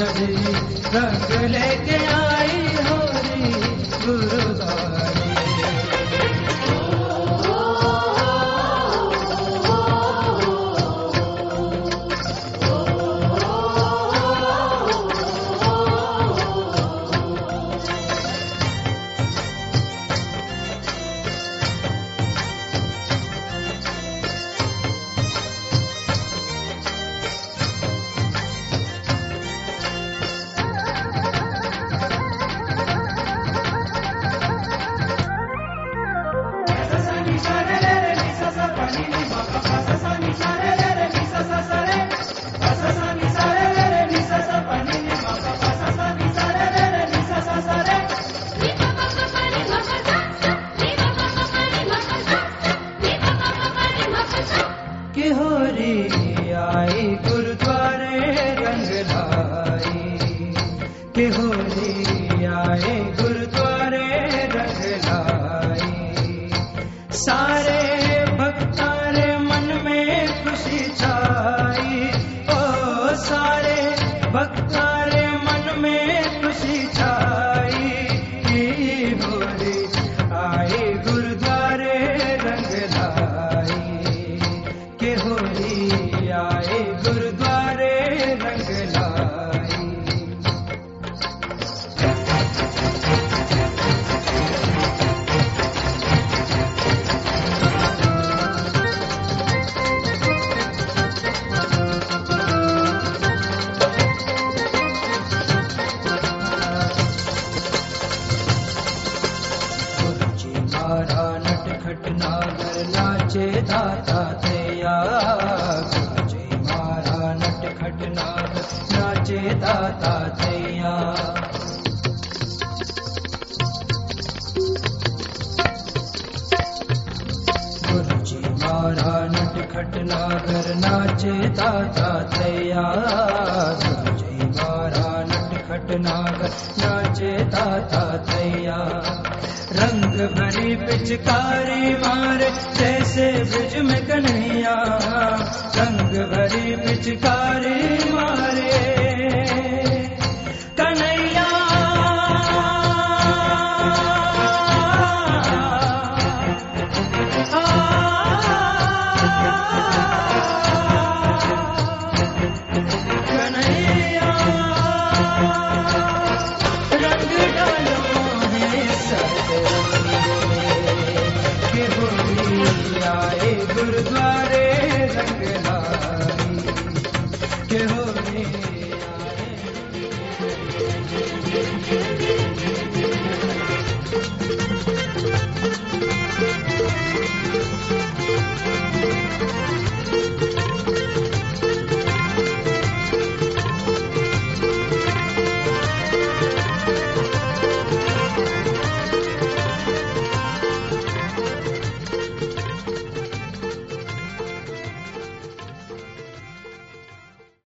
रजबी रंग लेके आई होरी गुरुद्वारे मन में खुशी छाई सारे भक्तारे मन में खुशी छाई, कि आए गुरुद्वारे रंग के होली आए गुरुद्वारे रंग लाई। नट खट नागर नाचे दाता तेया गुरुजी मारा नट खट नागर नाचे दाता तेया गुरुजी मारा नागर नाचे दाता तैया रंग भरी पिचकारी मारे, जैसे ब्रिज में कन्हैया। रंग भरी पिचकारी मारे। कन्हैया।